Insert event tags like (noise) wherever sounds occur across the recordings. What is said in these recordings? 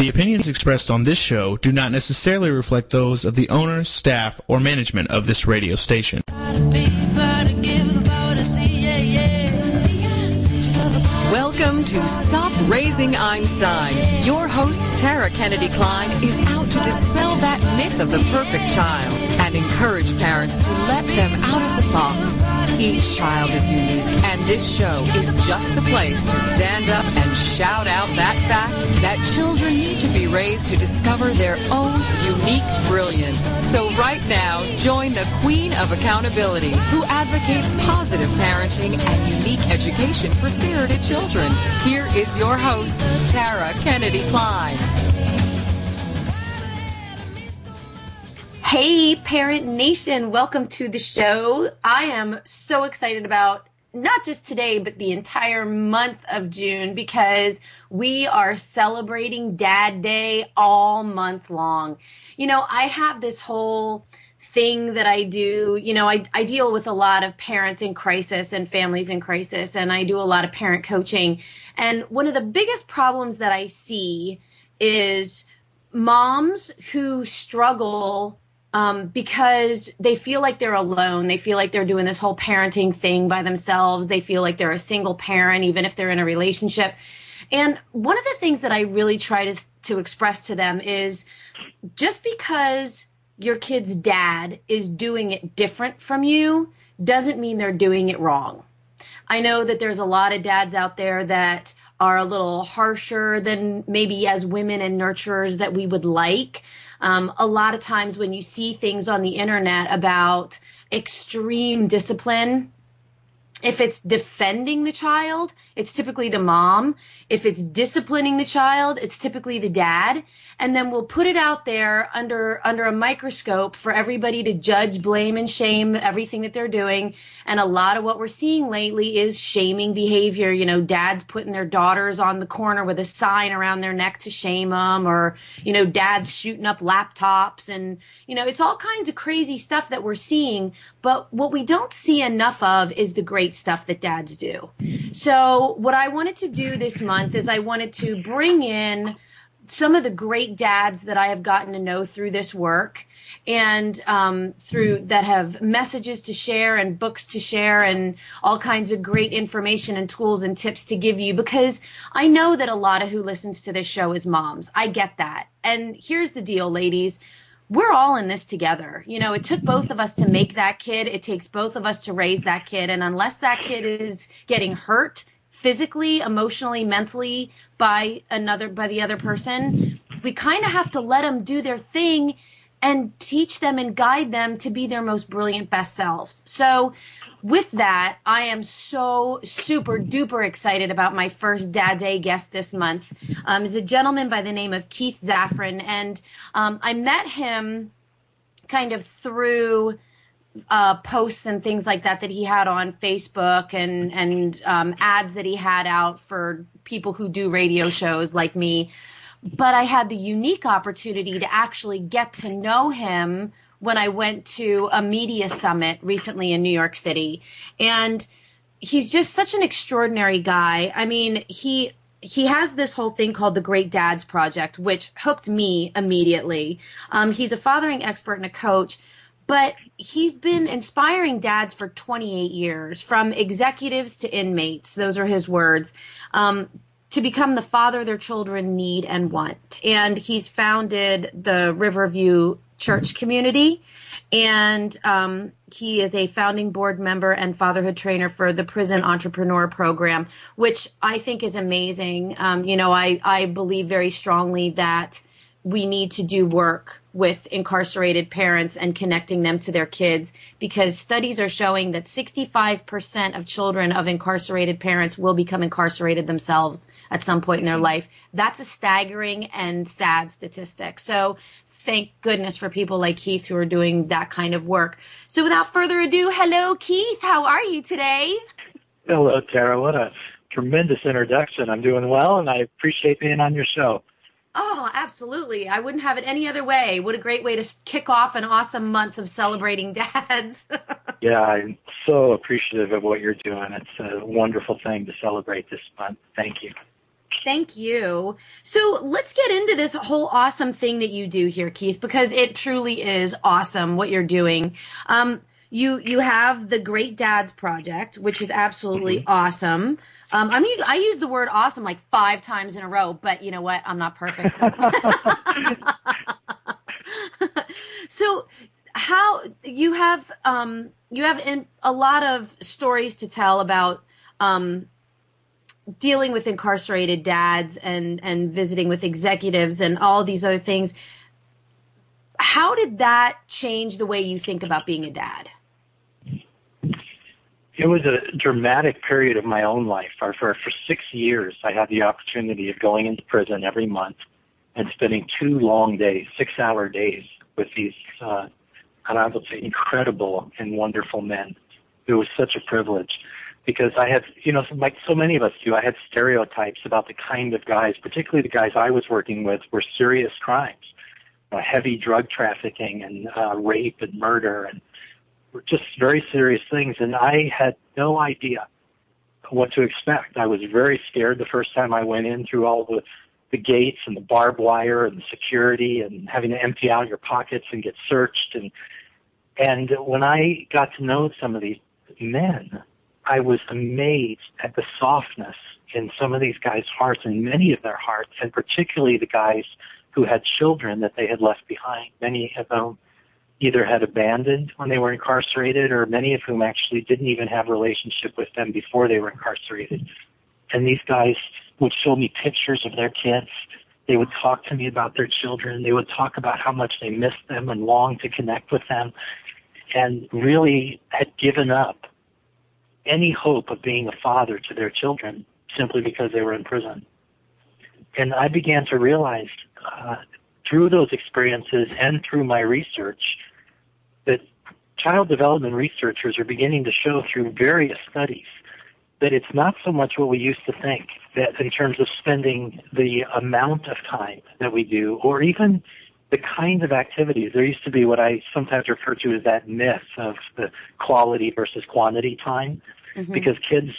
The opinions expressed on this show do not necessarily reflect those of the owner, staff, or management of this radio station. Raising Einstein. Your host, Tara Kennedy Kline, is out to dispel that myth of the perfect child and encourage parents to let them out of the box. Each child is unique, and this show is just the place to stand up and shout out that fact that children need to be raised to discover their own unique brilliance. So right now, join the queen of accountability who advocates positive parenting and unique education for spirited children. Here is your host, Tara Kennedy Kline. Hey, Parent Nation, welcome to the show. I am so excited about not just today, but the entire month of June because we are celebrating Dad Day all month long. You know, I have this whole thing that I do. You know, I, I deal with a lot of parents in crisis and families in crisis, and I do a lot of parent coaching. And one of the biggest problems that I see is moms who struggle um, because they feel like they're alone. They feel like they're doing this whole parenting thing by themselves. They feel like they're a single parent, even if they're in a relationship. And one of the things that I really try to, to express to them is just because your kid's dad is doing it different from you doesn't mean they're doing it wrong. I know that there's a lot of dads out there that are a little harsher than maybe as women and nurturers that we would like. Um, a lot of times when you see things on the internet about extreme discipline, if it's defending the child, it's typically the mom. If it's disciplining the child, it's typically the dad. And then we'll put it out there under under a microscope for everybody to judge, blame, and shame everything that they're doing. And a lot of what we're seeing lately is shaming behavior. You know, dads putting their daughters on the corner with a sign around their neck to shame them, or you know, dads shooting up laptops, and you know, it's all kinds of crazy stuff that we're seeing. But what we don't see enough of is the great stuff that dads do. So what I wanted to do this month is I wanted to bring in some of the great dads that I have gotten to know through this work and um, through that have messages to share and books to share and all kinds of great information and tools and tips to give you because I know that a lot of who listens to this show is moms. I get that. And here's the deal, ladies. We're all in this together. You know, it took both of us to make that kid. It takes both of us to raise that kid. And unless that kid is getting hurt, physically, emotionally, mentally by another by the other person, we kind of have to let them do their thing and teach them and guide them to be their most brilliant best selves. So with that, I am so super duper excited about my first Dad Day guest this month. Um, is a gentleman by the name of Keith Zafren, and um, I met him kind of through uh, posts and things like that that he had on Facebook and and um, ads that he had out for people who do radio shows like me. But I had the unique opportunity to actually get to know him when I went to a media summit recently in New York City, and he's just such an extraordinary guy. I mean, he he has this whole thing called the Great Dads Project, which hooked me immediately. Um, he's a fathering expert and a coach, but he's been inspiring dads for 28 years, from executives to inmates. Those are his words. Um, to become the father their children need and want. And he's founded the Riverview Church community. And um, he is a founding board member and fatherhood trainer for the Prison Entrepreneur Program, which I think is amazing. Um, you know, I, I believe very strongly that we need to do work with incarcerated parents and connecting them to their kids because studies are showing that 65% of children of incarcerated parents will become incarcerated themselves at some point in their life. That's a staggering and sad statistic. So thank goodness for people like Keith who are doing that kind of work. So without further ado, hello Keith, how are you today? Hello Tara, what a tremendous introduction. I'm doing well and I appreciate being on your show. Oh, absolutely. I wouldn't have it any other way. What a great way to kick off an awesome month of celebrating (laughs) dads. yeah, I'm so appreciative of what you're doing. It's a wonderful thing to celebrate this month. Thank you. Thank you. So let's get into this whole awesome thing that you do here, Keith, because it truly is awesome what you're doing. Um, you you have the Great Dads Project, which is absolutely mm-hmm. awesome. Um, I mean, I use the word awesome like five times in a row, but you know what? I'm not perfect. So, (laughs) so how you have um, you have in, a lot of stories to tell about um, dealing with incarcerated dads and and visiting with executives and all these other things. How did that change the way you think about being a dad? It was a dramatic period of my own life. For, for, for six years, I had the opportunity of going into prison every month and spending two long days, six hour days with these, uh, and I would say incredible and wonderful men. It was such a privilege because I had, you know, like so many of us do, I had stereotypes about the kind of guys, particularly the guys I was working with, were serious crimes, uh, heavy drug trafficking and uh, rape and murder and just very serious things, and I had no idea what to expect. I was very scared the first time I went in through all the the gates and the barbed wire and the security and having to empty out your pockets and get searched and and when I got to know some of these men, I was amazed at the softness in some of these guys' hearts and many of their hearts, and particularly the guys who had children that they had left behind. Many of them either had abandoned when they were incarcerated or many of whom actually didn't even have a relationship with them before they were incarcerated. And these guys would show me pictures of their kids. They would talk to me about their children. They would talk about how much they missed them and longed to connect with them and really had given up any hope of being a father to their children simply because they were in prison. And I began to realize uh, through those experiences and through my research that child development researchers are beginning to show through various studies that it's not so much what we used to think that in terms of spending the amount of time that we do or even the kind of activities. There used to be what I sometimes refer to as that myth of the quality versus quantity time mm-hmm. because kids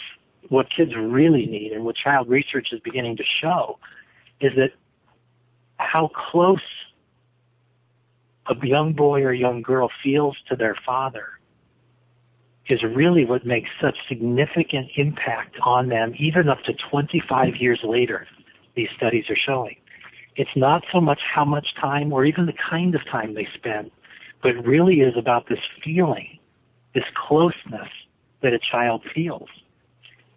what kids really need and what child research is beginning to show is that how close a young boy or young girl feels to their father is really what makes such significant impact on them, even up to 25 years later, these studies are showing. It's not so much how much time or even the kind of time they spend, but really is about this feeling, this closeness that a child feels.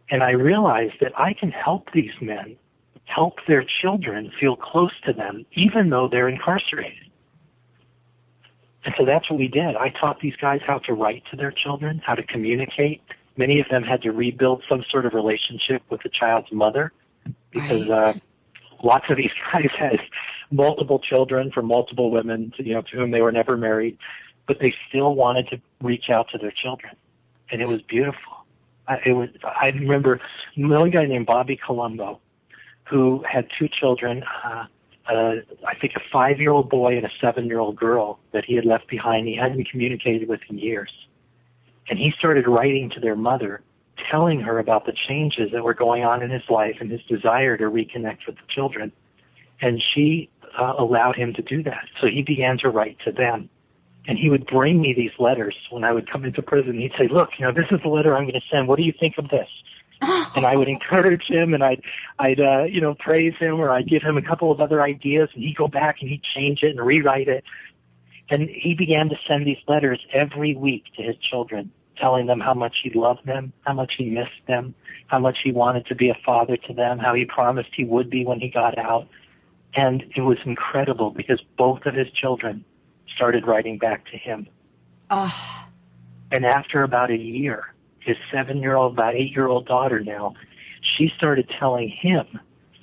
And I realized that I can help these men help their children feel close to them, even though they're incarcerated. And so that's what we did. I taught these guys how to write to their children, how to communicate. Many of them had to rebuild some sort of relationship with the child's mother because uh, lots of these (laughs) guys had multiple children from multiple women, to, you know, to whom they were never married, but they still wanted to reach out to their children, and it was beautiful. I, it was. I remember another guy named Bobby Colombo, who had two children. Uh, uh, I think a five-year-old boy and a seven-year-old girl that he had left behind. He hadn't communicated with in years, and he started writing to their mother, telling her about the changes that were going on in his life and his desire to reconnect with the children. And she uh, allowed him to do that. So he began to write to them. And he would bring me these letters when I would come into prison. He'd say, "Look, you know, this is the letter I'm going to send. What do you think of this?" And I would encourage him and I'd, I'd, uh, you know, praise him or I'd give him a couple of other ideas and he'd go back and he'd change it and rewrite it. And he began to send these letters every week to his children, telling them how much he loved them, how much he missed them, how much he wanted to be a father to them, how he promised he would be when he got out. And it was incredible because both of his children started writing back to him. Oh. And after about a year, his seven year old, about eight year old daughter now, she started telling him,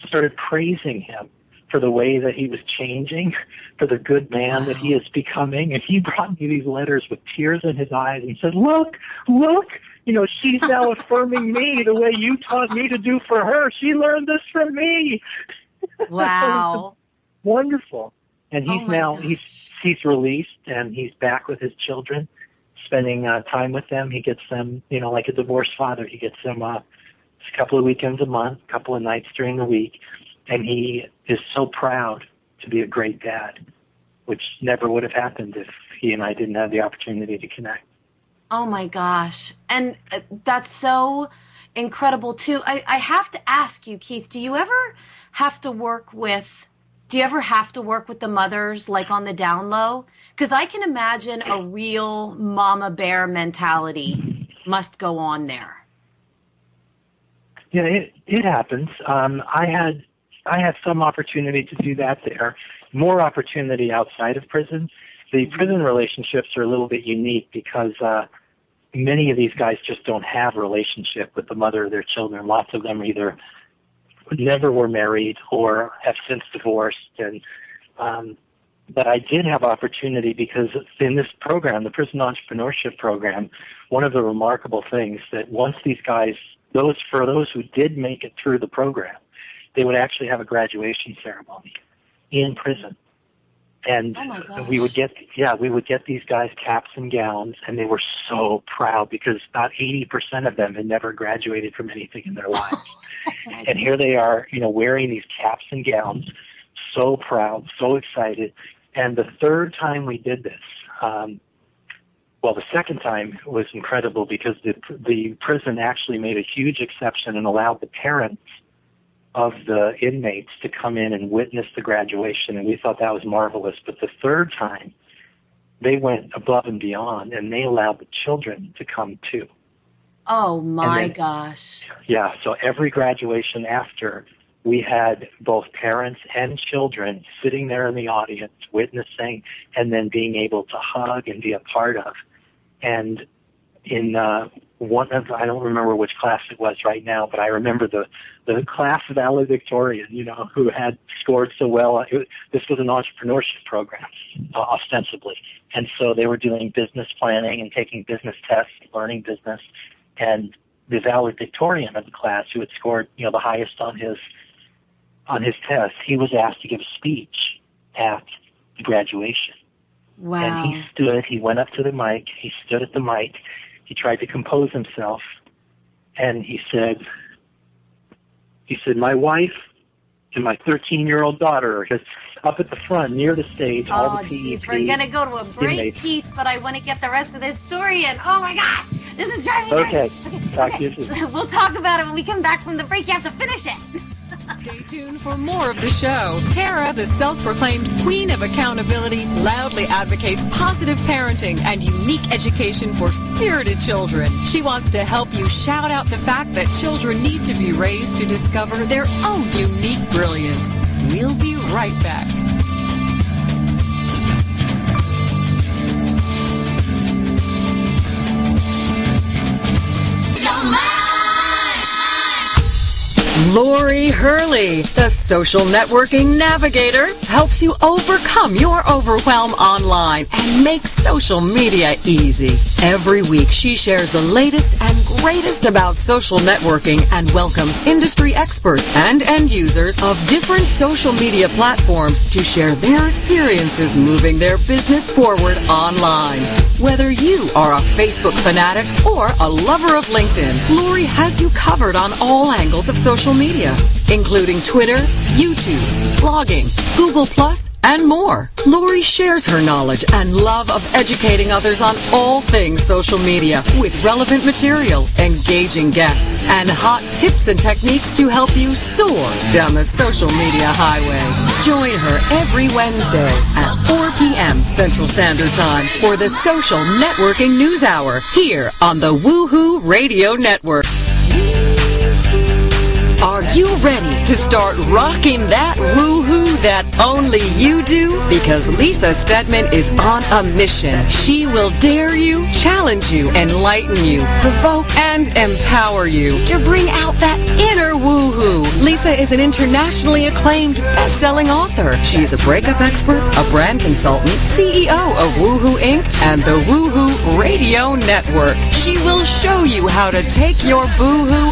started praising him for the way that he was changing, for the good man that he is becoming. And he brought me these letters with tears in his eyes and said, look, look, you know, she's now (laughs) affirming me the way you taught me to do for her. She learned this from me. (laughs) Wow. wonderful. And oh he's oh now, gosh. he's, he's released and he's back with his children spending uh, time with them. He gets them, you know, like a divorced father, he gets them uh, a couple of weekends a month, a couple of nights during the week, and he is so proud to be a great dad, which never would have happened if he and I didn't have the opportunity to connect. Oh my gosh. And uh, that's so incredible too. I, I have to ask you, Keith, do you ever have to work with do you ever have to work with the mothers like on the down low? Because I can imagine a real mama bear mentality must go on there. Yeah, it it happens. Um, I had I had some opportunity to do that there. More opportunity outside of prison. The prison relationships are a little bit unique because uh, many of these guys just don't have a relationship with the mother of their children. Lots of them either never were married or have since divorced and um but I did have opportunity because in this program, the prison entrepreneurship program, one of the remarkable things that once these guys, those for those who did make it through the program, they would actually have a graduation ceremony in prison. And oh we would get, yeah, we would get these guys caps and gowns, and they were so proud because about 80% of them had never graduated from anything in their lives. And here they are, you know, wearing these caps and gowns, so proud, so excited. And the third time we did this, um, well, the second time was incredible because the the prison actually made a huge exception and allowed the parents of the inmates to come in and witness the graduation, and we thought that was marvelous. But the third time, they went above and beyond, and they allowed the children to come too. Oh my then, gosh. Yeah, so every graduation after, we had both parents and children sitting there in the audience witnessing and then being able to hug and be a part of. And in uh, one of I don't remember which class it was right now, but I remember the the class valedictorian, you know, who had scored so well. It, this was an entrepreneurship program, uh, ostensibly, and so they were doing business planning and taking business tests, learning business, and the valedictorian of the class, who had scored you know the highest on his on his test, he was asked to give a speech at the graduation. Wow. And he stood, he went up to the mic, he stood at the mic, he tried to compose himself, and he said, he said, my wife and my 13 year old daughter is up at the front near the stage. Oh, all the oh, geez, we're gonna go to a break, inmates. Keith, but I want to get the rest of this story in. Oh my gosh, this is driving me okay. crazy. Okay, talk okay. (laughs) we'll talk about it when we come back from the break. You have to finish it. (laughs) Stay tuned for more of the show. Tara, the self-proclaimed queen of accountability, loudly advocates positive parenting and unique education for spirited children. She wants to help you shout out the fact that children need to be raised to discover their own unique brilliance. We'll be right back. Lori Hurley, the social networking navigator, helps you overcome your overwhelm online and make social media easy. Every week, she shares the latest and greatest about social networking and welcomes industry experts and end users of different social media platforms to share their experiences moving their business forward online. Whether you are a Facebook fanatic or a lover of LinkedIn, Lori has you covered on all angles of social media, including Twitter, YouTube, blogging, Google Plus, and more. Lori shares her knowledge and love of educating others on all things social media with relevant material, engaging guests, and hot tips and techniques to help you soar down the social media highway. Join her every Wednesday at 4 p.m. Central Standard Time for the Social Networking News Hour here on the Woohoo Radio Network. Are you ready to start rocking that woohoo that only you do? Because Lisa Steadman is on a mission. She will dare you, challenge you, enlighten you, provoke, and empower you to bring out that inner woohoo. Lisa is an internationally acclaimed best-selling author. She's a breakup expert, a brand consultant, CEO of Woohoo Inc. and the Woohoo Radio Network. She will show you how to take your boohoo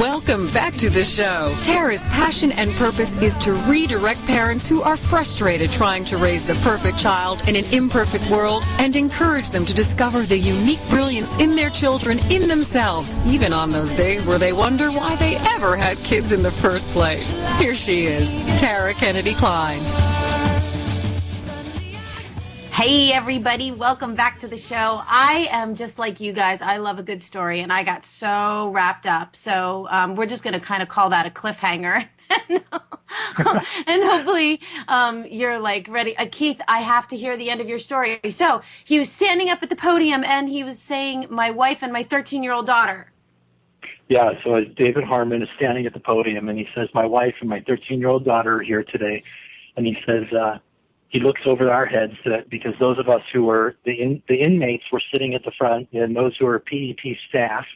Welcome back to the show. Tara's passion and purpose is to redirect parents who are frustrated trying to raise the perfect child in an imperfect world and encourage them to discover the unique brilliance in their children in themselves, even on those days where they wonder why they ever had kids in the first place. Here she is, Tara Kennedy Kline. Hey, everybody, welcome back to the show. I am just like you guys. I love a good story, and I got so wrapped up. So, um, we're just going to kind of call that a cliffhanger. (laughs) and hopefully, um, you're like ready. Uh, Keith, I have to hear the end of your story. So, he was standing up at the podium and he was saying, My wife and my 13 year old daughter. Yeah, so David Harmon is standing at the podium and he says, My wife and my 13 year old daughter are here today. And he says, uh, he looks over our heads that because those of us who were the in, the inmates were sitting at the front, and those who are PEP staff,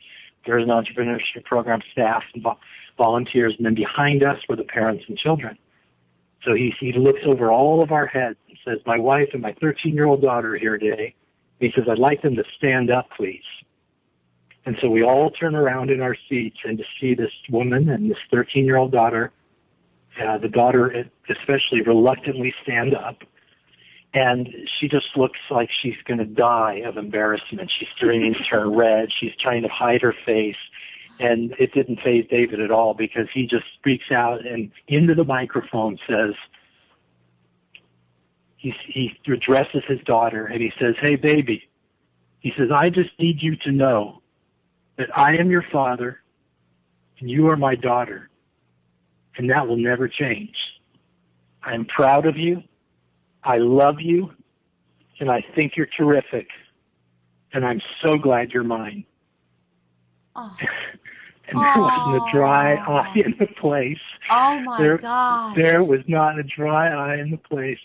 there's an entrepreneurship program staff and volunteers, and then behind us were the parents and children. So he he looks over all of our heads and says, "My wife and my 13 year old daughter are here today." He says, "I'd like them to stand up, please." And so we all turn around in our seats and to see this woman and this 13 year old daughter uh, the daughter especially reluctantly stand up and she just looks like she's going to die of embarrassment. She's starting to turn red. She's trying to hide her face. And it didn't phase David at all because he just speaks out and into the microphone says, he, he addresses his daughter and he says, Hey, baby. He says, I just need you to know that I am your father and you are my daughter and that will never change. I'm proud of you. I love you, and I think you're terrific, and I'm so glad you're mine. Oh. (laughs) and there wasn't a dry eye in the place. Oh my there, gosh. There was not a dry eye in the place.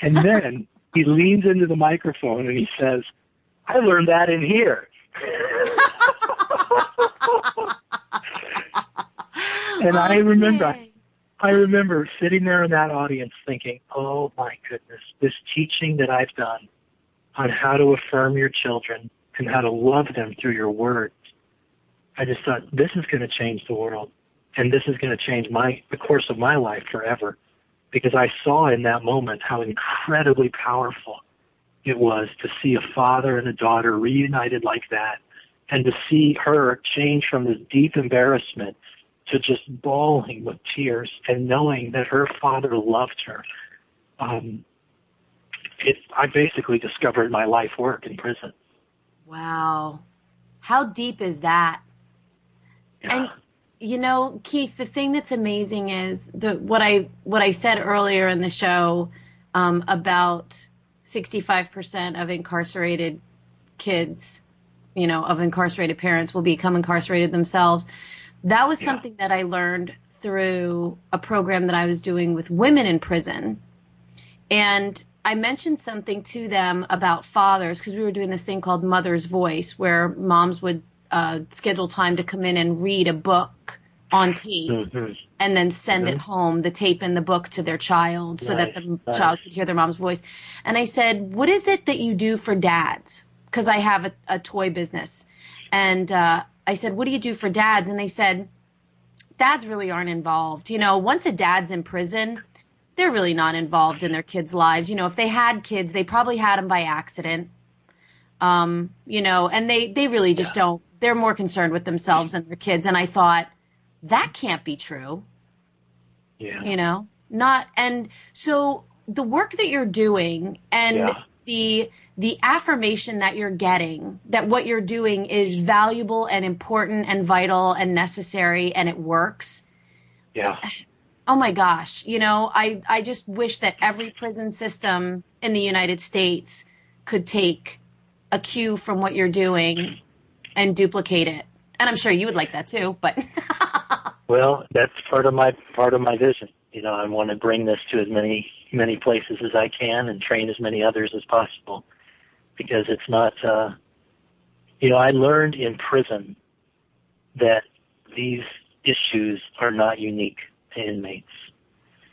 And (laughs) then he leans into the microphone and he says, I learned that in here. (laughs) and I remember I remember sitting there in that audience thinking, oh my goodness, this teaching that I've done on how to affirm your children and how to love them through your words. I just thought this is going to change the world and this is going to change my, the course of my life forever because I saw in that moment how incredibly powerful it was to see a father and a daughter reunited like that and to see her change from this deep embarrassment to just bawling with tears and knowing that her father loved her. Um, it, I basically discovered my life work in prison. Wow. How deep is that? Yeah. And you know, Keith, the thing that's amazing is the what I what I said earlier in the show um, about sixty five percent of incarcerated kids, you know, of incarcerated parents will become incarcerated themselves. That was something yeah. that I learned through a program that I was doing with women in prison. And I mentioned something to them about fathers because we were doing this thing called Mother's Voice, where moms would uh, schedule time to come in and read a book on tape mm-hmm. and then send mm-hmm. it home, the tape and the book to their child so nice. that the nice. child could hear their mom's voice. And I said, What is it that you do for dads? Because I have a, a, toy business. And uh, I said, What do you do for dads? And they said, Dads really aren't involved. You know, once a dad's in prison, they're really not involved in their kids' lives. You know, if they had kids, they probably had them by accident. Um, you know, and they, they really just yeah. don't, they're more concerned with themselves and their kids. And I thought, that can't be true. Yeah. You know, not, and so the work that you're doing and yeah. The, the affirmation that you're getting that what you're doing is valuable and important and vital and necessary and it works. Yeah. oh my gosh, you know, I, I just wish that every prison system in the United States could take a cue from what you're doing and duplicate it. And I'm sure you would like that too, but (laughs) Well, that's part of my part of my vision. You know, I want to bring this to as many many places as I can and train as many others as possible because it's not uh you know, I learned in prison that these issues are not unique to inmates.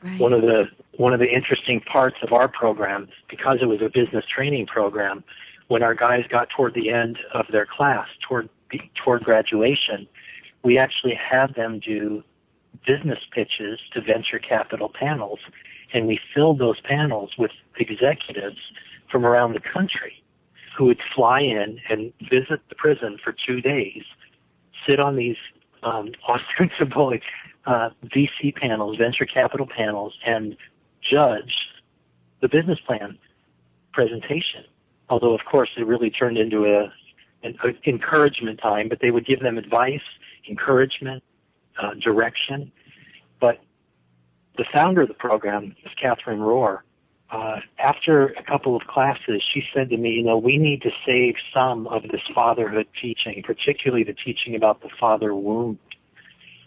Right. One of the one of the interesting parts of our program, because it was a business training program, when our guys got toward the end of their class, toward toward graduation, we actually had them do business pitches to venture capital panels, and we filled those panels with executives from around the country who would fly in and visit the prison for two days, sit on these um, (laughs) ostensibly uh, VC panels, venture capital panels, and judge the business plan presentation. Although, of course, it really turned into a an encouragement time, but they would give them advice, encouragement, uh, direction. But the founder of the program is Catherine Rohr. Uh, after a couple of classes, she said to me, you know, we need to save some of this fatherhood teaching, particularly the teaching about the father wound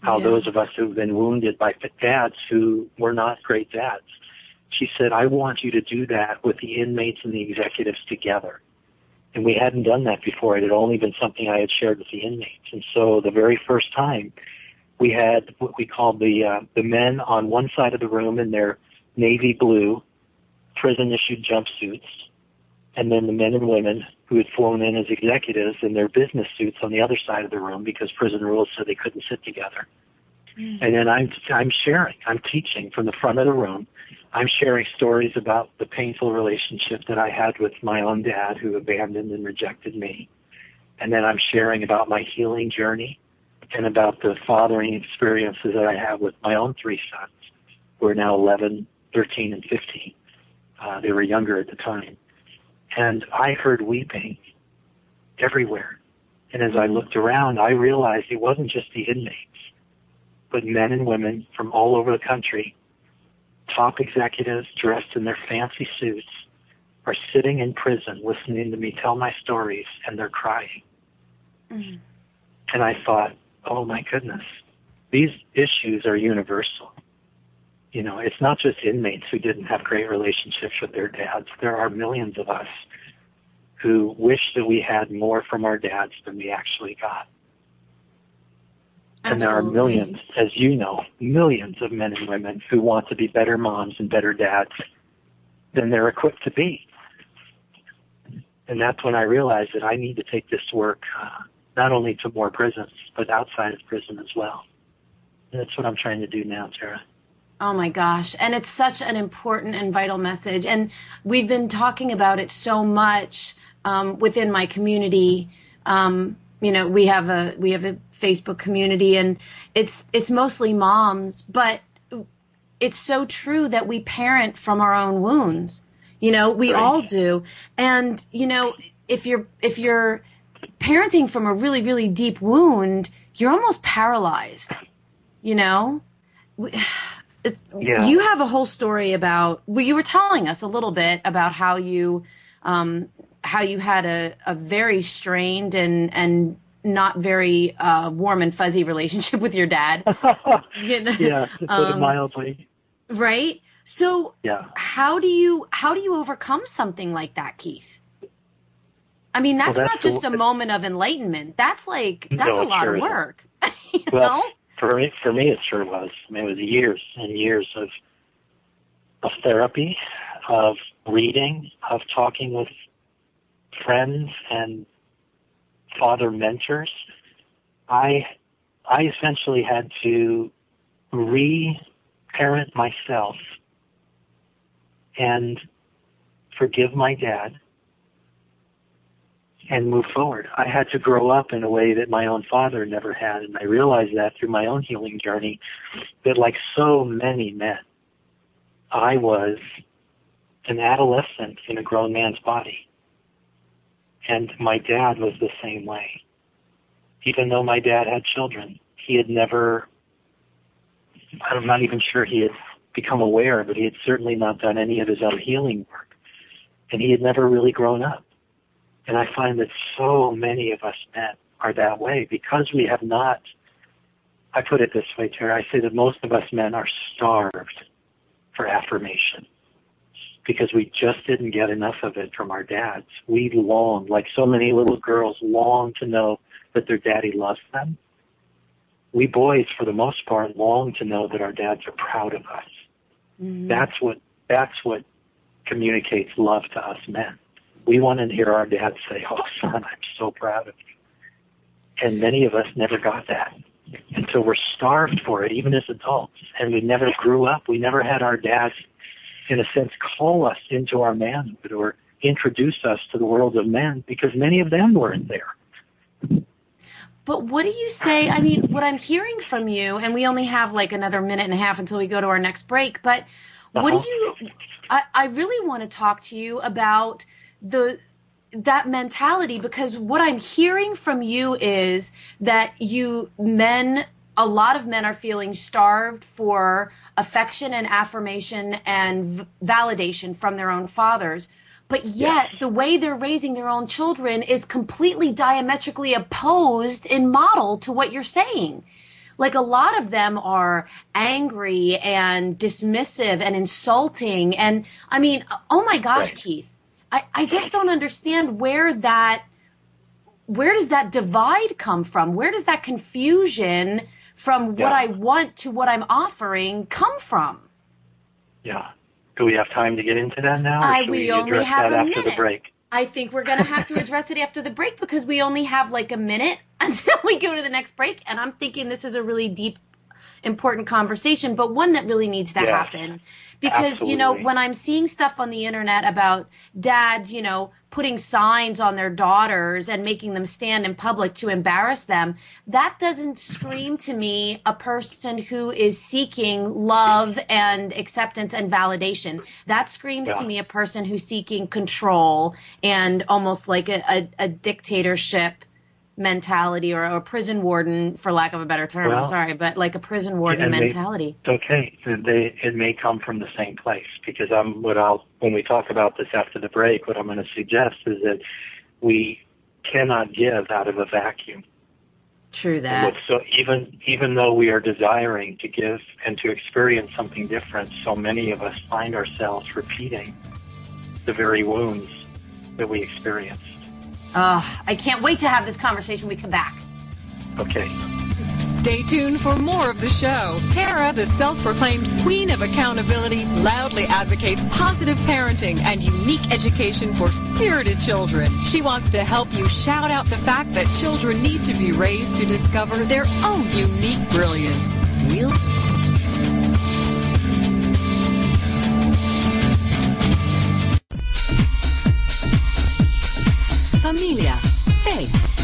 how yeah. those of us who've been wounded by dads who were not great dads. She said, I want you to do that with the inmates and the executives together. And we hadn't done that before. It had only been something I had shared with the inmates. And so the very first time, we had what we called the uh, the men on one side of the room in their navy blue prison issued jumpsuits, and then the men and women who had flown in as executives in their business suits on the other side of the room because prison rules said they couldn't sit together. Mm. And then I'm I'm sharing, I'm teaching from the front of the room. I'm sharing stories about the painful relationship that I had with my own dad who abandoned and rejected me. And then I'm sharing about my healing journey and about the fathering experiences that I have with my own three sons, who are now 11, 13, and 15. Uh, they were younger at the time. And I heard weeping everywhere. And as I looked around, I realized it wasn't just the inmates, but men and women from all over the country, top executives dressed in their fancy suits, are sitting in prison listening to me tell my stories and they're crying. Mm-hmm. And I thought, oh my goodness, these issues are universal you know, it's not just inmates who didn't have great relationships with their dads. There are millions of us who wish that we had more from our dads than we actually got. Absolutely. And there are millions, as you know, millions of men and women who want to be better moms and better dads than they're equipped to be. And that's when I realized that I need to take this work uh, not only to more prisons, but outside of prison as well. And that's what I'm trying to do now, Tara. Oh my gosh. And it's such an important and vital message. And we've been talking about it so much um, within my community. Um, you know, we have a we have a Facebook community and it's it's mostly moms, but it's so true that we parent from our own wounds. You know, we right. all do. And, you know, if you're if you're parenting from a really, really deep wound, you're almost paralyzed. You know? (sighs) Yeah. you have a whole story about well you were telling us a little bit about how you um, how you had a, a very strained and and not very uh, warm and fuzzy (laughs) relationship with your dad (laughs) you know? yeah to put um, it mildly right so yeah how do you how do you overcome something like that keith i mean that's, well, that's not just a moment of enlightenment that's like that's no, a lot sure of work (laughs) you well, know for me, for me, it sure was. I mean, it was years and years of of therapy, of reading, of talking with friends and father mentors. I I essentially had to re-parent myself and forgive my dad and move forward. I had to grow up in a way that my own father never had, and I realized that through my own healing journey that like so many men, I was an adolescent in a grown man's body. And my dad was the same way. Even though my dad had children, he had never I'm not even sure he had become aware, but he had certainly not done any of his own healing work. And he had never really grown up. And I find that so many of us men are that way because we have not, I put it this way, Tara, I say that most of us men are starved for affirmation because we just didn't get enough of it from our dads. We long, like so many little girls, long to know that their daddy loves them. We boys, for the most part, long to know that our dads are proud of us. Mm-hmm. That's what that's what communicates love to us men. We want to hear our dads say, "Oh, son, I'm so proud of you." And many of us never got that. And so we're starved for it, even as adults. And we never grew up. We never had our dads, in a sense, call us into our manhood or introduce us to the world of men because many of them weren't there. But what do you say? I mean, what I'm hearing from you, and we only have like another minute and a half until we go to our next break, but uh-huh. what do uh-huh. you, I, I really want to talk to you about the, that mentality because what I'm hearing from you is that you men, a lot of men are feeling starved for affection and affirmation and v- validation from their own fathers but yet the way they're raising their own children is completely diametrically opposed in model to what you're saying. Like a lot of them are angry and dismissive and insulting. And I mean, oh my gosh, right. Keith, I, I just don't understand where that, where does that divide come from? Where does that confusion from yeah. what I want to what I'm offering come from? Yeah. Do we have time to get into that now? Or I, we, we only have a after minute. the break? I think we're going to have to address it after the break because we only have like a minute (laughs) until we go to the next break. And I'm thinking this is a really deep, important conversation, but one that really needs to yes. happen because Absolutely. you know when i'm seeing stuff on the internet about dads you know putting signs on their daughters and making them stand in public to embarrass them that doesn't scream to me a person who is seeking love and acceptance and validation that screams yeah. to me a person who's seeking control and almost like a, a, a dictatorship mentality or a prison warden, for lack of a better term. Well, I'm sorry, but like a prison warden mentality. They, okay, they, it may come from the same place because I'm what I'll when we talk about this after the break. What I'm going to suggest is that we cannot give out of a vacuum. True that. So even even though we are desiring to give and to experience something different, so many of us find ourselves repeating the very wounds that we experienced. Uh, I can't wait to have this conversation when we come back. Okay. Stay tuned for more of the show. Tara, the self-proclaimed queen of accountability, loudly advocates positive parenting and unique education for spirited children. She wants to help you shout out the fact that children need to be raised to discover their own unique brilliance. We'll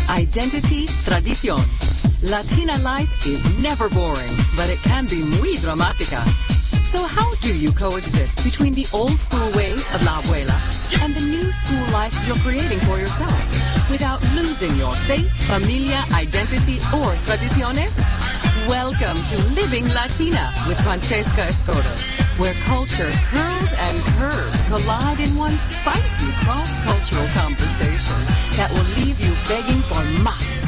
identity, tradición. Latina life is never boring, but it can be muy dramática. So how do you coexist between the old school ways of la abuela and the new school life you're creating for yourself without losing your faith, familia, identity, or tradiciones? Welcome to Living Latina with Francesca Escoto, where culture curls and curves collide in one spicy cross-cultural conversation that will leave you begging for más.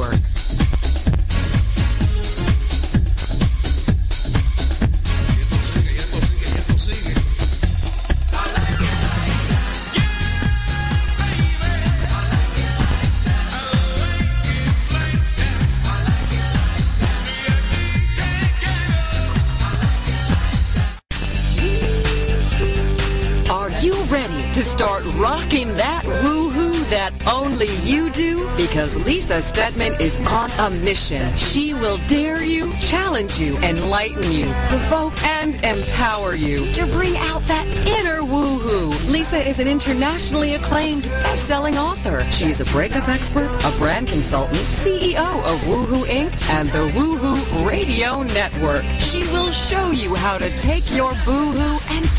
Are you ready to start rocking that woo-hoo that only you do? Because Lisa Steadman is on a mission. She will dare you, challenge you, enlighten you, provoke and empower you to bring out that inner woohoo. Lisa is an internationally acclaimed best-selling author. She is a breakup expert, a brand consultant, CEO of Woohoo Inc. and the Woohoo Radio Network. She will show you how to take your boohoo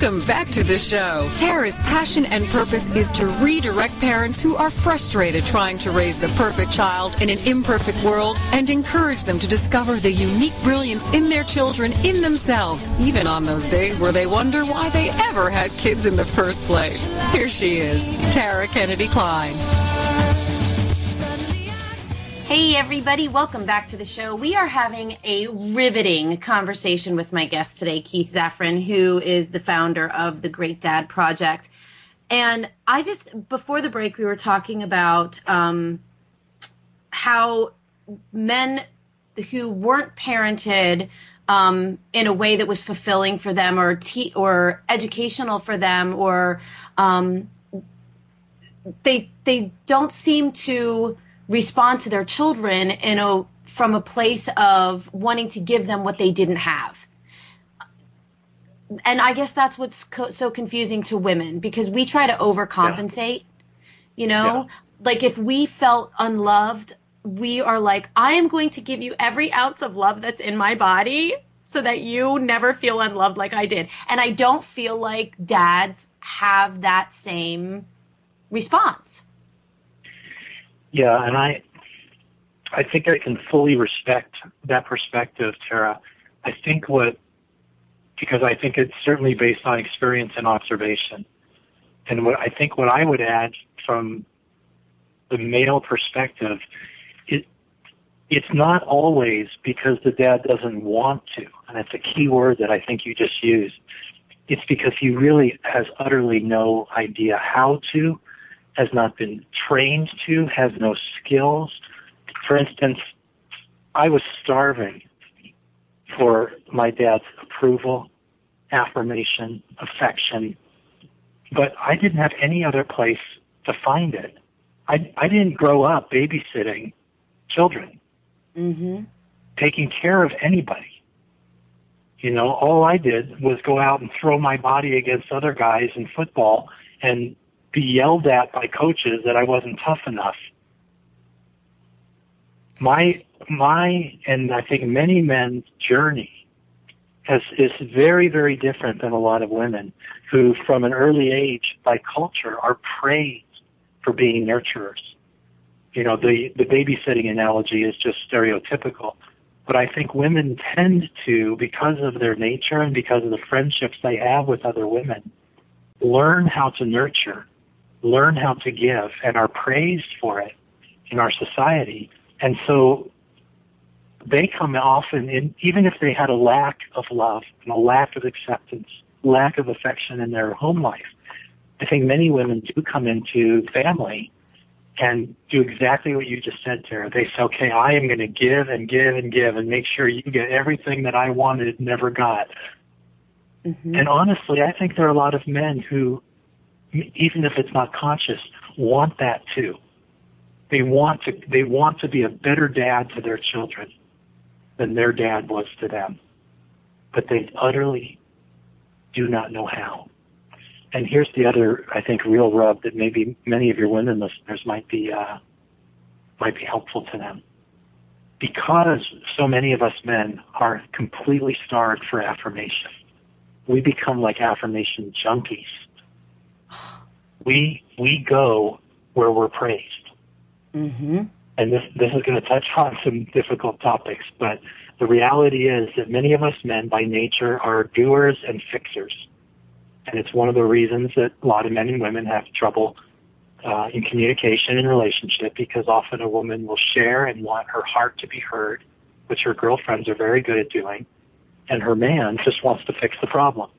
Welcome back to the show. Tara's passion and purpose is to redirect parents who are frustrated trying to raise the perfect child in an imperfect world and encourage them to discover the unique brilliance in their children in themselves, even on those days where they wonder why they ever had kids in the first place. Here she is, Tara Kennedy Kline. Hey, everybody, welcome back to the show. We are having a riveting conversation with my guest today, Keith Zafren, who is the founder of the Great Dad Project. And I just, before the break, we were talking about um, how men who weren't parented um, in a way that was fulfilling for them or te- or educational for them or um, they they don't seem to respond to their children in a from a place of wanting to give them what they didn't have and i guess that's what's co- so confusing to women because we try to overcompensate yeah. you know yeah. like if we felt unloved we are like i am going to give you every ounce of love that's in my body so that you never feel unloved like i did and i don't feel like dads have that same response yeah, and I I think I can fully respect that perspective, Tara. I think what because I think it's certainly based on experience and observation. And what I think what I would add from the male perspective, it it's not always because the dad doesn't want to, and that's a key word that I think you just used. It's because he really has utterly no idea how to, has not been trained to, has no skills. For instance, I was starving for my dad's approval, affirmation, affection, but I didn't have any other place to find it. I, I didn't grow up babysitting children, mm-hmm. taking care of anybody. You know, all I did was go out and throw my body against other guys in football and be yelled at by coaches that I wasn't tough enough. My my and I think many men's journey has is very very different than a lot of women who from an early age by culture are praised for being nurturers. You know, the the babysitting analogy is just stereotypical. But I think women tend to, because of their nature and because of the friendships they have with other women, learn how to nurture learn how to give and are praised for it in our society. And so they come often in, even if they had a lack of love and a lack of acceptance, lack of affection in their home life. I think many women do come into family and do exactly what you just said, Tara. They say, okay, I am going to give and give and give and make sure you get everything that I wanted, never got. Mm-hmm. And honestly, I think there are a lot of men who even if it's not conscious, want that too. They want to, they want to be a better dad to their children than their dad was to them. But they utterly do not know how. And here's the other, I think, real rub that maybe many of your women listeners might be, uh, might be helpful to them. Because so many of us men are completely starved for affirmation, we become like affirmation junkies we we go where we're praised. Mm-hmm. and this this is going to touch on some difficult topics, but the reality is that many of us men by nature are doers and fixers. And it's one of the reasons that a lot of men and women have trouble uh, in communication and relationship because often a woman will share and want her heart to be heard, which her girlfriends are very good at doing, and her man just wants to fix the problem.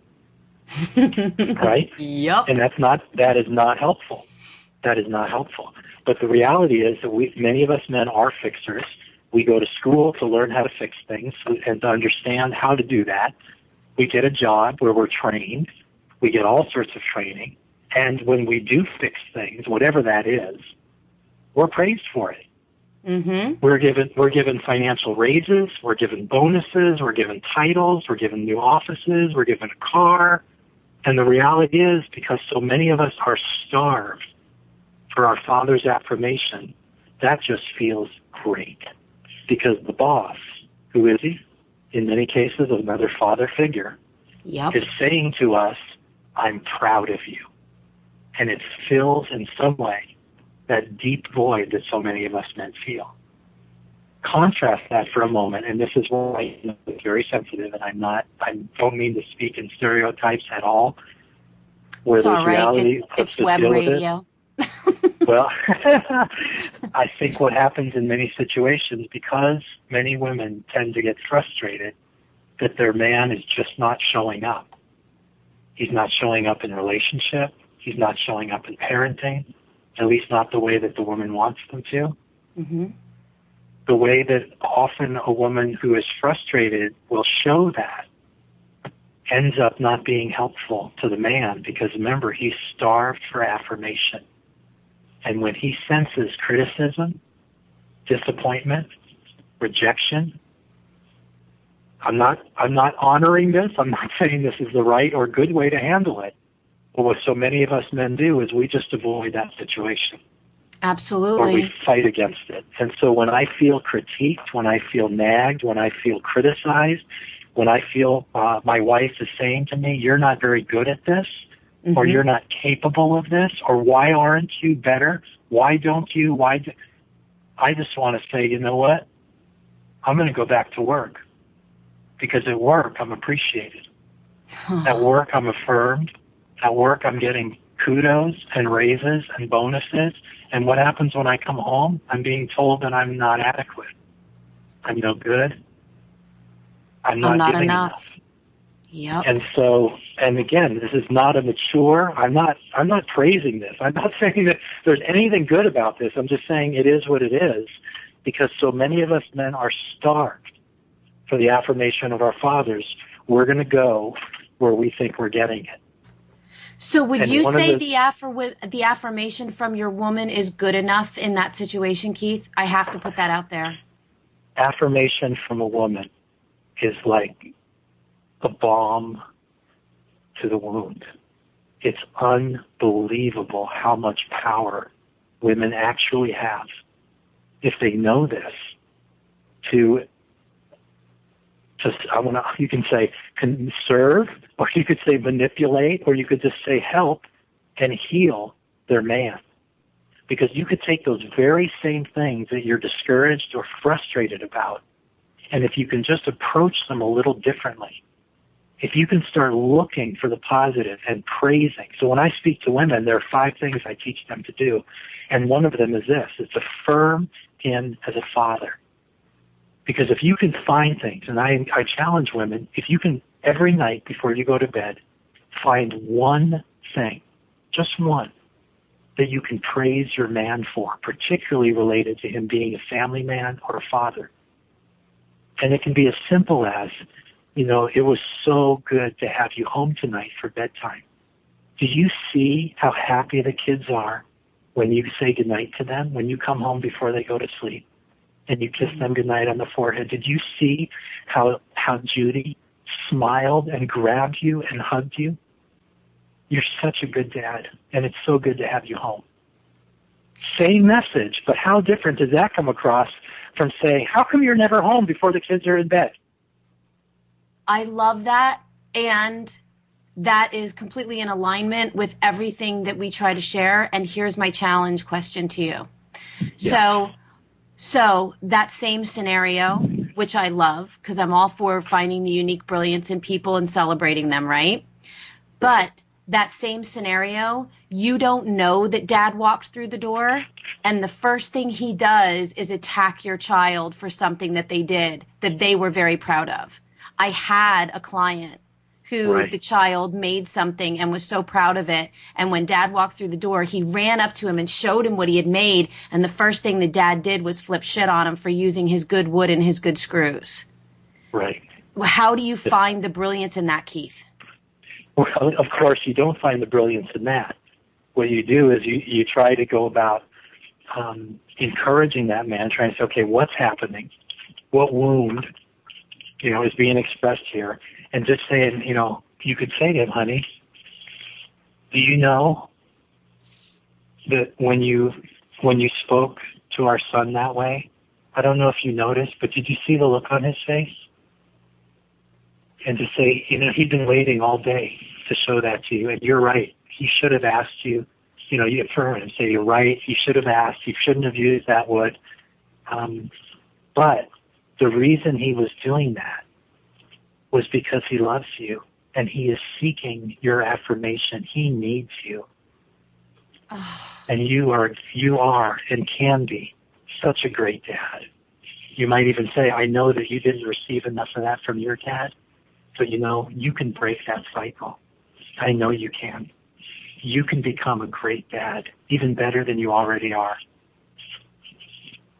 Right? Yep. And that's not that is not helpful. That is not helpful. But the reality is that we many of us men are fixers. We go to school to learn how to fix things and to understand how to do that. We get a job where we're trained. We get all sorts of training. And when we do fix things, whatever that is, we're praised for it. Mm-hmm. We're given we're given financial raises, we're given bonuses, we're given titles, we're given new offices, we're given a car. And the reality is because so many of us are starved for our father's affirmation, that just feels great. Because the boss, who is he? In many cases another father figure, Yep. is saying to us, I'm proud of you. And it fills in some way that deep void that so many of us men feel. Contrast that for a moment, and this is why I'm very sensitive, and I'm not, I don't mean to speak in stereotypes at all. Where It's all right. reality It, it's web with it. (laughs) Well, (laughs) I think what happens in many situations, because many women tend to get frustrated, that their man is just not showing up. He's not showing up in relationship. He's not showing up in parenting, at least not the way that the woman wants them to. Mm-hmm. The way that often a woman who is frustrated will show that ends up not being helpful to the man because remember, he's starved for affirmation. And when he senses criticism, disappointment, rejection, I'm not, I'm not honoring this. I'm not (laughs) saying this is the right or good way to handle it. But what so many of us men do is we just avoid that situation or Absolutely. we fight against it. And so when I feel critiqued, when I feel nagged, when I feel criticized, when I feel uh, my wife is saying to me, "You're not very good at this," or Mhm. "You're not capable of this," or "Why aren't you better? Why don't you?" Why? Do-? I just want to say, you know what? I'm going to go back to work because at work I'm appreciated. At work I'm affirmed. At work I'm getting kudos and raises and bonuses. And what happens when I come home? I'm being told that I'm not adequate. I'm no good. I'm not, I'm not giving enough. Yep. And so, and again, this is not a mature. I'm not. I'm not praising this. I'm not (laughs) saying that there's anything good about this. I'm just saying it is what it is, because so many of us men are starved for the affirmation of our fathers. We're going to go where we think we're getting it. So would And you say the- the affir- the affirmation from your woman is good enough in that situation, Keith? I have to put that out there. affirmation from a woman is like a balm to the wound. It's unbelievable how much power women actually have if they know this to just I want to you can say conserve or you could say manipulate or you could just say help and heal their man because you could take those very same things that you're discouraged or frustrated about, and if you can just approach them a little differently, if you can start looking for the positive and praising. So when I speak to women, there are five things I teach them to do, and one of them is this: it's affirm him as a father. Because if you can find things, and I, I challenge women, if you can every night before you go to bed, find one thing, just one, that you can praise your man for, particularly related to him being a family man or a father. And it can be as simple as, you know, it was so good to have you home tonight for bedtime. Do you see how happy the kids are when you say goodnight to them, when you come home before they go to sleep and you kiss them goodnight on the forehead? Did you see how, how Judy smiled and grabbed you and hugged you? You're such a good dad, and it's so good to have you home. Same message, but how different does that come across from saying, How come you're never home before the kids are in bed? I love that. And that is completely in alignment with everything that we try to share. And here's my challenge question to you. So, So that same scenario, which I love because I'm all for finding the unique brilliance in people and celebrating them, right? But that same scenario, you don't know that dad walked through the door. And the first thing he does is attack your child for something that they did that they were very proud of. I had a client who right. the child made something and was so proud of it. And when dad walked through the door, he ran up to him and showed him what he had made. And the first thing the dad did was flip shit on him for using his good wood and his good screws. Right. Well how do you find the brilliance in that, Keith? Well, of course, you don't find the brilliance in that. What you do is you, you try to go about um, encouraging that man, trying to say, okay, what's happening? What wound, you know, is being expressed here? And just saying, you know, you could say to him, honey, do you know that when you when you spoke to our son that way, I don't know if you noticed, but did you see the look on his face? And to say, you know, he'd been waiting all day to show that to you, and you're right. He should have asked you, you know, you affirm and say, you're right. He should have asked. He shouldn't have used that word. Um, but the reason he was doing that was because he loves you and he is seeking your affirmation. He needs you. And you are, you are and can be such a great dad. You might even say, I know that you didn't receive enough of that from your dad, but you know, you can break that cycle. I know you can. You can become a great dad, even better than you already are.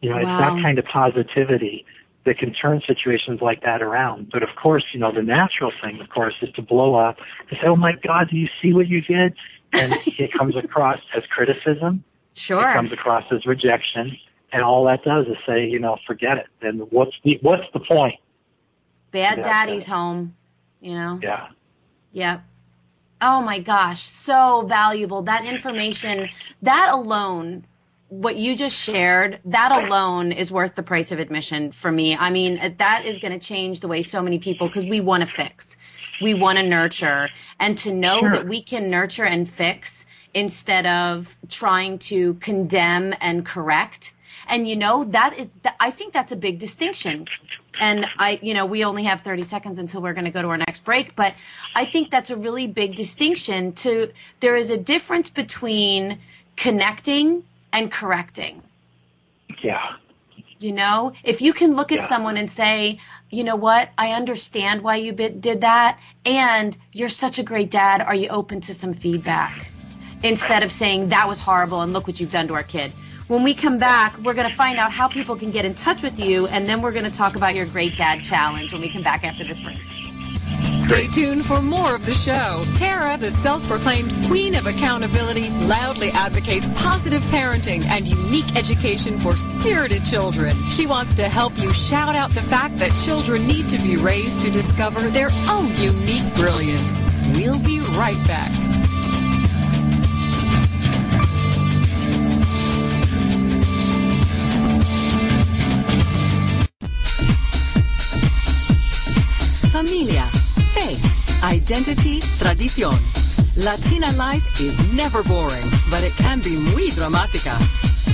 You know, wow. it's that kind of positivity that can turn situations like that around. But of course, you know, the natural thing, of course, is to blow up and say, oh my God, do you see what you did? And (laughs) it comes across as criticism. Sure. It comes across as rejection. And all that does is say, you know, forget it. And what's the, what's the point? Bad yeah, daddy's home, you know? Yeah. Yep. Oh my gosh, so valuable. That information, that alone what you just shared, that alone is worth the price of admission for me. I mean, that is going to change the way so many people, because we want to fix, we want to nurture, and to know sure. that we can nurture and fix instead of trying to condemn and correct. And you know, that is, I think that's a big distinction. And I, you know, we only have 30 seconds until we're going to go to our next break, but I think that's a really big distinction to, there is a difference between connecting and correcting. Yeah. You know, if you can look at yeah. someone and say, you know what, I understand why you did that, and you're such a great dad, are you open to some feedback? Instead of saying, that was horrible and look what you've done to our kid. When we come back, we're going to find out how people can get in touch with you, and then we're going to talk about your Great Dad Challenge when we come back after this break. Stay tuned for more of the show. Tara, the self-proclaimed queen of accountability, loudly advocates positive parenting and unique education for spirited children. She wants to help you shout out the fact that children need to be raised to discover their own unique brilliance. We'll be right back. Identity, tradición. Latina life is never boring, but it can be muy dramática.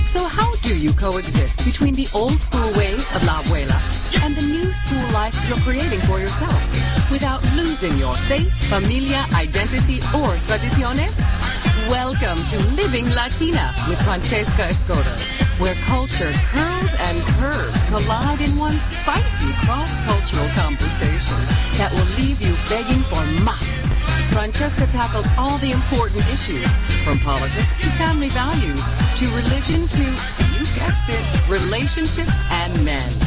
So how do you coexist between the old school ways of la abuela and the new school life you're creating for yourself without losing your faith, familia, identity, or tradiciones? Welcome to Living Latina with Francesca Escoto, where culture curls and curves collide in one spicy cross-cultural conversation that will leave you begging for mas. Francesca tackles all the important issues, from politics to family values, to religion to, you guessed it, relationships and men.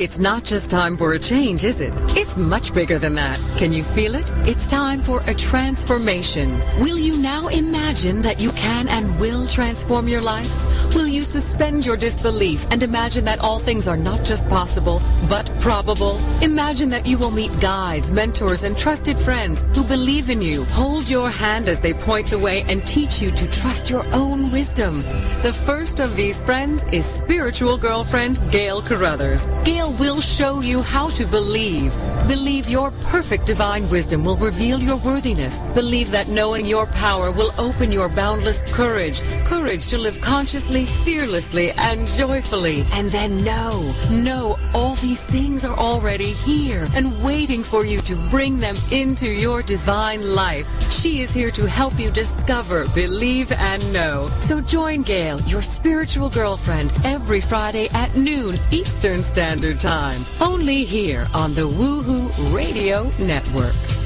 It's not just time for a change, is it? It's much bigger than that. Can you feel it? It's time for a transformation. Will you now imagine that you can and will transform your life? Will you suspend your disbelief and imagine that all things are not just possible, but probable? Imagine that you will meet guides, mentors, and trusted friends who believe in you, hold your hand as they point the way, and teach you to trust your own wisdom. The first of these friends is spiritual girlfriend Gail Carruthers. Gail will show you how to believe. Believe your perfect divine wisdom will reveal your worthiness. Believe that knowing your power will open your boundless courage. Courage to live consciously, fearlessly, and joyfully. And then know, know all these things are already here and waiting for you to bring them into your divine life. She is here to help you discover, believe, and know. So join Gail, your spiritual girlfriend, every Friday at noon Eastern Standard Time. Only here on the Woohoo Radio Network.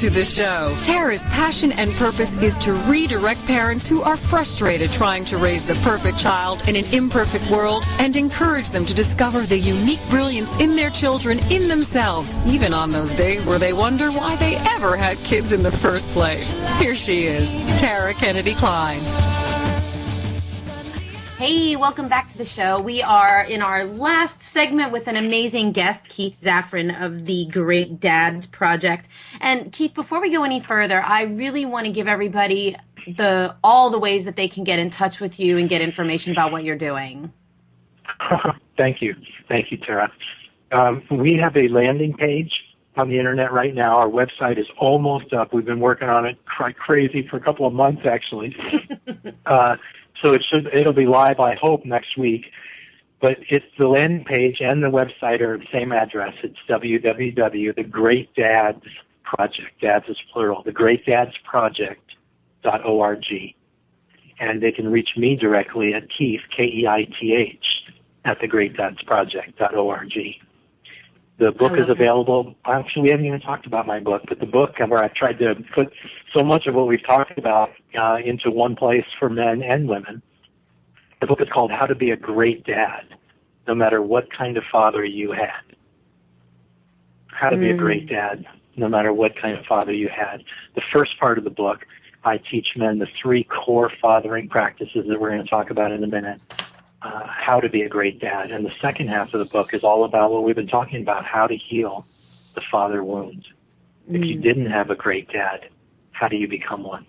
To the show. Tara's passion and purpose is to redirect parents who are frustrated trying to raise the perfect child in an imperfect world and encourage them to discover the unique brilliance in their children in themselves, even on those days where they wonder why they ever had kids in the first place. Here she is, Tara Kennedy Kline. Hey, welcome back to the show. We are in our last segment with an amazing guest, Keith Zafren of the Great Dads Project. And Keith, before we go any further, I really want to give everybody the all the ways that they can get in touch with you and get information about what you're doing. (laughs) Thank you. Thank you, Tara. Um, we have a landing page on the internet right now. Our website is almost up. We've been working on it like crazy for a couple of months, actually. (laughs) uh, so it should it'll be live I hope next week. But it's the landing page and the website are the same address. It's www.thegreatdads project. Dads is plural. The Great Dads Project.org. And they can reach me directly at Keith, K-E-I-T-H, at thegreatdadsproject.org. The book is available. Actually, we haven't even talked about my book, but the book where I've tried to put so much of what we've talked about uh, into one place for men and women. The book is called How to Be a Great Dad, no matter what kind of father you had. How to mm. be a great dad, no matter what kind of father you had. The first part of the book, I teach men the three core fathering practices that we're going to talk about in a minute uh, how to be a great dad. And the second half of the book is all about what we've been talking about, how to heal the father wound. Mm. If you mm. didn't have a great dad, how do you become one?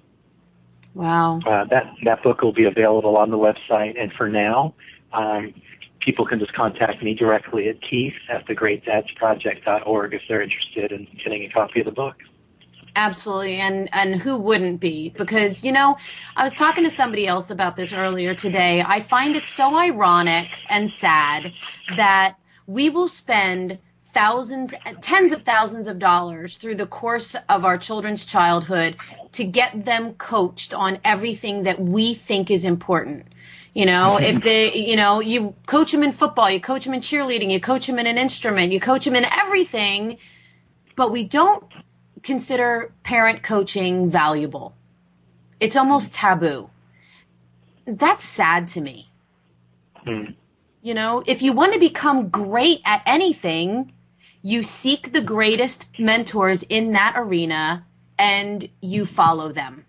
Wow. Uh, that, that book will be available on the website. And for now, um, people can just contact me directly at keith at thegreatdadsproject.org if they're interested in getting a copy of the book. Absolutely, and and who wouldn't be? Because you know, I was talking to somebody else about this earlier today. I find it so ironic and sad that we will spend thousands, tens of thousands of dollars through the course of our children's childhood to get them coached on everything that we think is important. You know, mm-hmm. if they, you know, you coach them in football, you coach them in cheerleading, you coach them in an instrument, you coach them in everything, but we don't consider parent coaching valuable. It's almost taboo. That's sad to me. Mm. You know, if you want to become great at anything, you seek the greatest mentors in that arena and you follow them.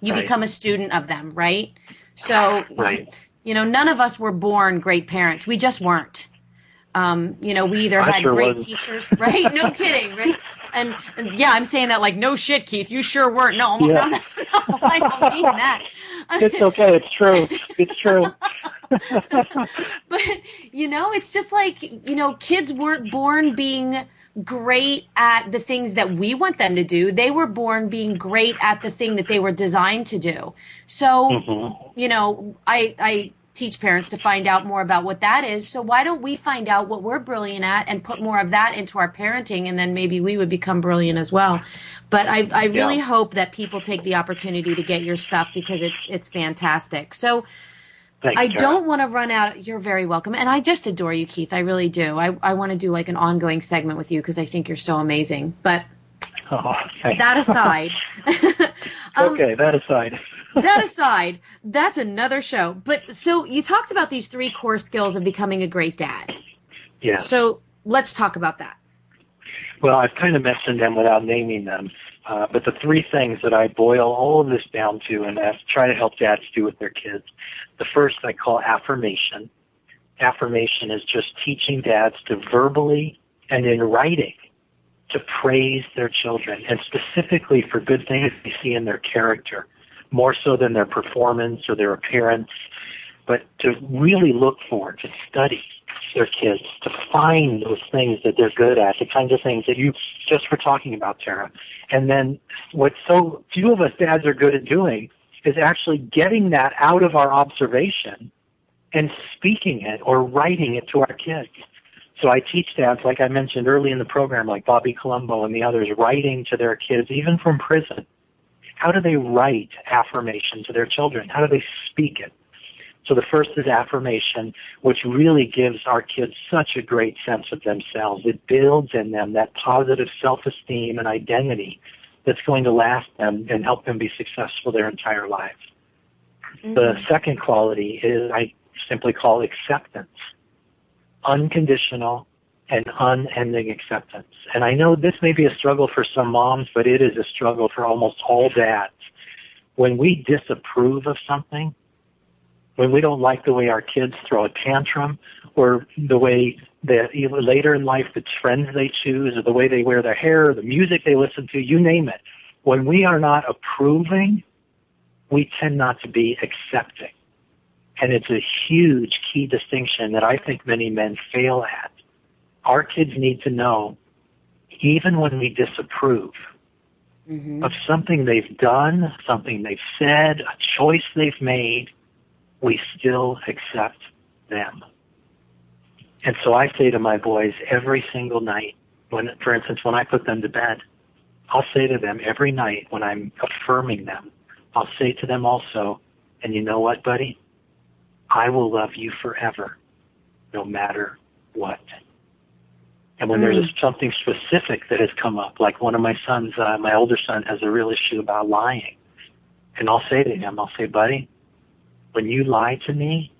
You right. become a student of them, right? So, right. you know, none of us were born great parents. We just weren't. Um, you know, we either I had sure great wasn't. teachers, (laughs) right? No kidding, right? And, and, yeah, I'm saying that like, no shit, Keith, you sure weren't. No, yeah. no, (laughs) no, no, I don't mean that. (laughs) it's okay. It's true. It's true. (laughs) but you know, it's just like you know, kids weren't born being great at the things that we want them to do. They were born being great at the thing that they were designed to do. So, mm-hmm. you know, I I teach parents to find out more about what that is. So why don't we find out what we're brilliant at and put more of that into our parenting and then maybe we would become brilliant as well. But I, I really yeah. hope that people take the opportunity to get your stuff because it's it's fantastic. So Thanks, I Tara. don't want to run out. You're very welcome. And I just adore you, Keith. I really do. I, I want to do like an ongoing segment with you because I think you're so amazing. But Oh, that aside, (laughs) um, okay, that aside. That aside, that's another show. But so you talked about these three core skills of becoming a great dad. Yeah. So let's talk about that. Well, I've kind of mentioned them without naming them. Uh, but the three things that I boil all of this down to and I try to help dads do with their kids. The first I call affirmation. Affirmation is just teaching dads to verbally and in writing to praise their children and specifically for good things they see in their character, more so than their performance or their appearance, but to really look for, to study their kids, to find those things that they're good at, the kinds of things that you just were talking about, Tara. And then what so few of us dads are good at doing is actually getting that out of our observation and speaking it or writing it to our kids. So I teach dads, like I mentioned early in the program, like Bobby Colombo and the others, writing to their kids, even from prison. How do they write affirmation to their children? How do they speak it? So the first is affirmation, which really gives our kids such a great sense of themselves. It builds in them that positive self-esteem and identity that's going to last them and help them be successful their entire lives. The mm-hmm. second quality is I simply call acceptance. Unconditional and unending acceptance. And I know this may be a struggle for some moms, but it is a struggle for almost all dads. When we disapprove of something, when we don't like the way our kids throw a tantrum or the way that later in life the friends they choose or the way they wear their hair or the music they listen to, you name it. When we are not approving, we tend not to be accepting. And it's a huge key distinction that I think many men fail at. Our kids need to know, even when we disapprove mm-hmm. of something they've done, something they've said, a choice they've made, we still accept them. And so I say to my boys every single night, when, for instance, when I put them to bed, I'll say to them every night when I'm affirming them, I'll say to them also, and you know what, buddy? I will love you forever, no matter what. And when there's something specific that has come up, like one of my sons, uh, my older son has a real issue about lying. And I'll say to him, I'll say, buddy, when you lie to me,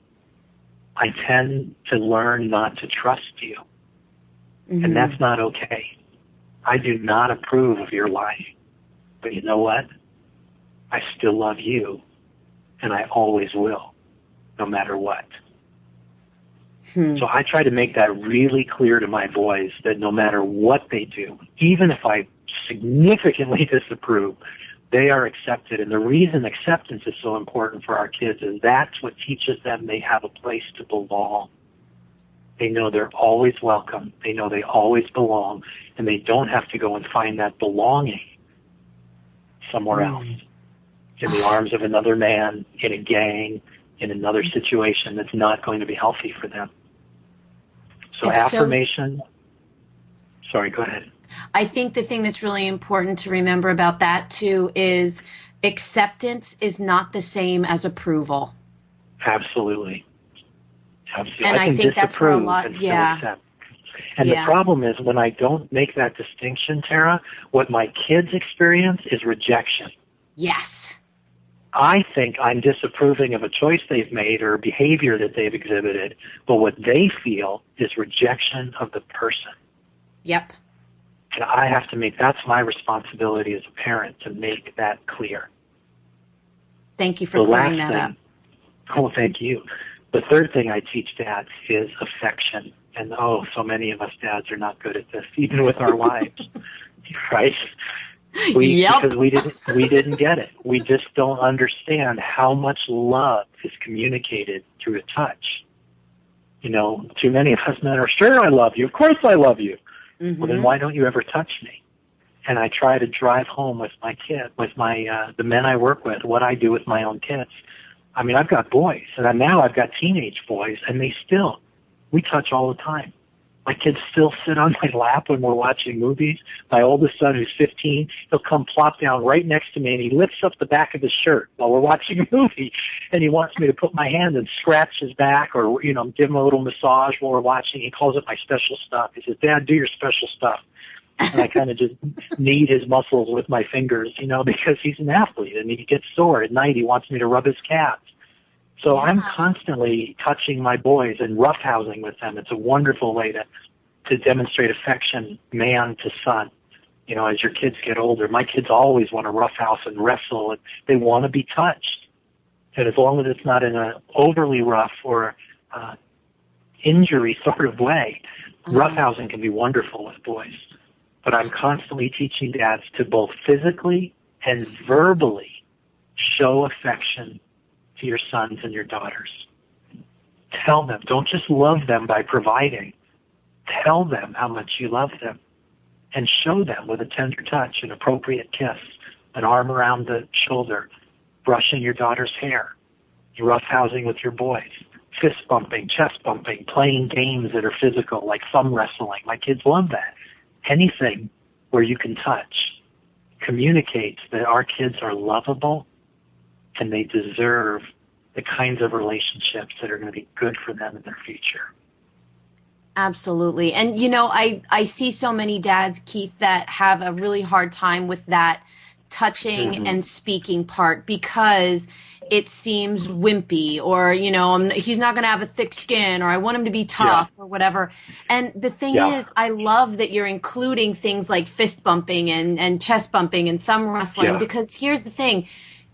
I tend to learn not to trust you. And that's not okay. I do not approve of your lying. But you know what? I still love you, and I always will, no matter what. Hmm. So I try to make that really clear to my boys that no matter what they do, even if I significantly (laughs) disapprove, they are accepted. And the reason acceptance is so important for our kids is that's what teaches them they have a place to belong. They know they're always welcome. They know they always belong. And they don't have to go and find that belonging somewhere hmm. else. In the arms of another man, in a gang, in another situation that's not going to be healthy for them. So It's so- affirmation. sorry, go ahead. I think the thing that's really important to remember about that too is acceptance is not the same as approval. Absolutely. Absolutely. And I can think that's where a lot- and yeah. accept. And Yeah. the problem is when I don't make that distinction, Tara, what my kids experience is rejection. Yes. I think I'm disapproving of a choice they've made or a behavior that they've exhibited, but what they feel is rejection of the person. Yep. And I have to make that's my responsibility as a parent to make that clear. Thank you for the clearing that thing, up. Oh, thank you. The third thing I teach dads is affection. And oh, so many of us dads are not good at this, even with our (laughs) wives, right? We, Yep. Because we didn't, we didn't get it. We just don't understand how much love is communicated through a touch. You know, too many of us men are sure I love you. Of course I love you. Well, then why don't you ever touch me? And I try to drive home with my kid, with my uh, the men I work with, what I do with my own kids. I mean, I've got boys, and now I've got teenage boys, and they still we touch all the time. My kids still sit on my lap when we're watching movies. My oldest son, who's 15, he'll come plop down right next to me and he lifts up the back of his shirt while we're watching (laughs) a movie and he wants me to put my hand and scratch his back or, you know, give him a little massage while we're watching. He calls it my special stuff. He says, Dad, do your special stuff. and I kind of just (laughs) knead his muscles with my fingers, you know, (laughs) because he's an athlete and he gets sore at night. He wants me to rub his calves. So I'm constantly touching my boys and roughhousing with them. It's a wonderful way to to demonstrate affection, man to son. You know, as your kids get older, my kids always want to roughhouse and wrestle, and they want to be touched. And as long as it's not in an overly rough or uh, injury (laughs) sort of way, uh-huh. roughhousing can be wonderful with boys. But I'm constantly teaching dads to both physically and verbally show affection to your sons and your daughters. Tell them. Don't just love them by providing. Tell them how much you love them and show them with a tender touch, an appropriate kiss, an arm around the shoulder, brushing your daughter's hair, roughhousing with your boys, fist bumping, chest bumping, playing games that are physical like thumb wrestling. My kids love that. Anything where you can touch communicates that our kids are lovable and they deserve the kinds of relationships that are going to be good for them in their future. Absolutely. And you know, I I see so many dads Keith that have a really hard time with that touching mm-hmm. and speaking part because it seems wimpy or you know I'm, he's not going to have a thick skin or i want him to be tough yeah. or whatever and the thing yeah. is i love that you're including things like fist bumping and, and chest bumping and thumb wrestling yeah. because here's the thing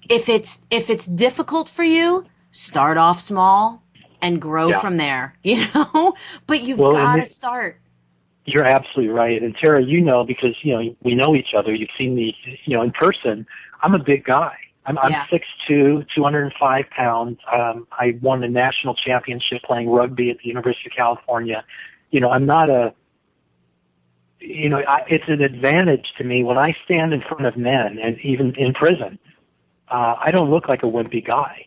if it's if it's difficult for you, start off small and grow yeah. from there. (laughs) You know, but you've well, got to start. You're absolutely right, and Tara, you know because you know we know each other. You've seen me, you know, in person. I'm a big guy. I'm, I'm yeah. 6'2", 205 pounds. Um, I won a national championship playing rugby at the University of California. You know, I'm not a you know, I, it's an advantage to me when I stand in front of men and even in prison uh, I don't look like a wimpy guy.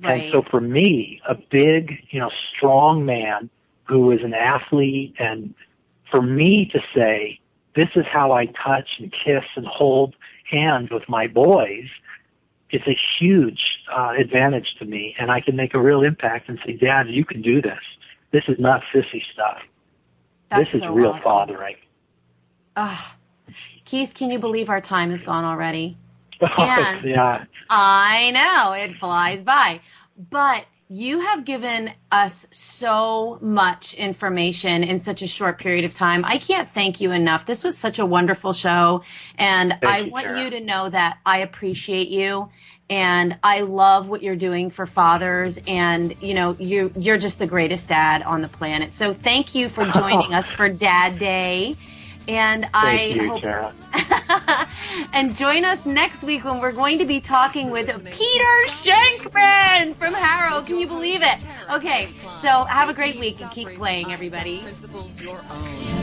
Right. And so for me, a big, you know, strong man who is an athlete and for me to say, this is how I touch and kiss and hold hands with my boys, it's a huge uh, advantage to me. And I can make a real impact and say, Dad, you can do this. This is not sissy stuff. That's this is so real awesome. fathering. Ugh. Keith, can you believe our time has gone already? (laughs) Oh, yeah. I know it flies by, but you have given us so much information in such a short period of time. I can't thank you enough. This was such a wonderful show. And thank I you, want Sarah. you to know that I appreciate you and I love what you're doing for fathers and you know you you're just the greatest dad on the planet. So thank you for (laughs) oh. joining us for Dad Day. And Thank I you, hope. (laughs) and join us next week when we're going to be talking with Peter Shankman from HARO. Can you believe it? Okay, so have a great week and keep playing, everybody.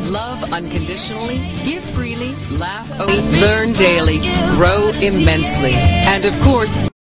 Love unconditionally, give freely, laugh, learn daily, grow immensely, and of course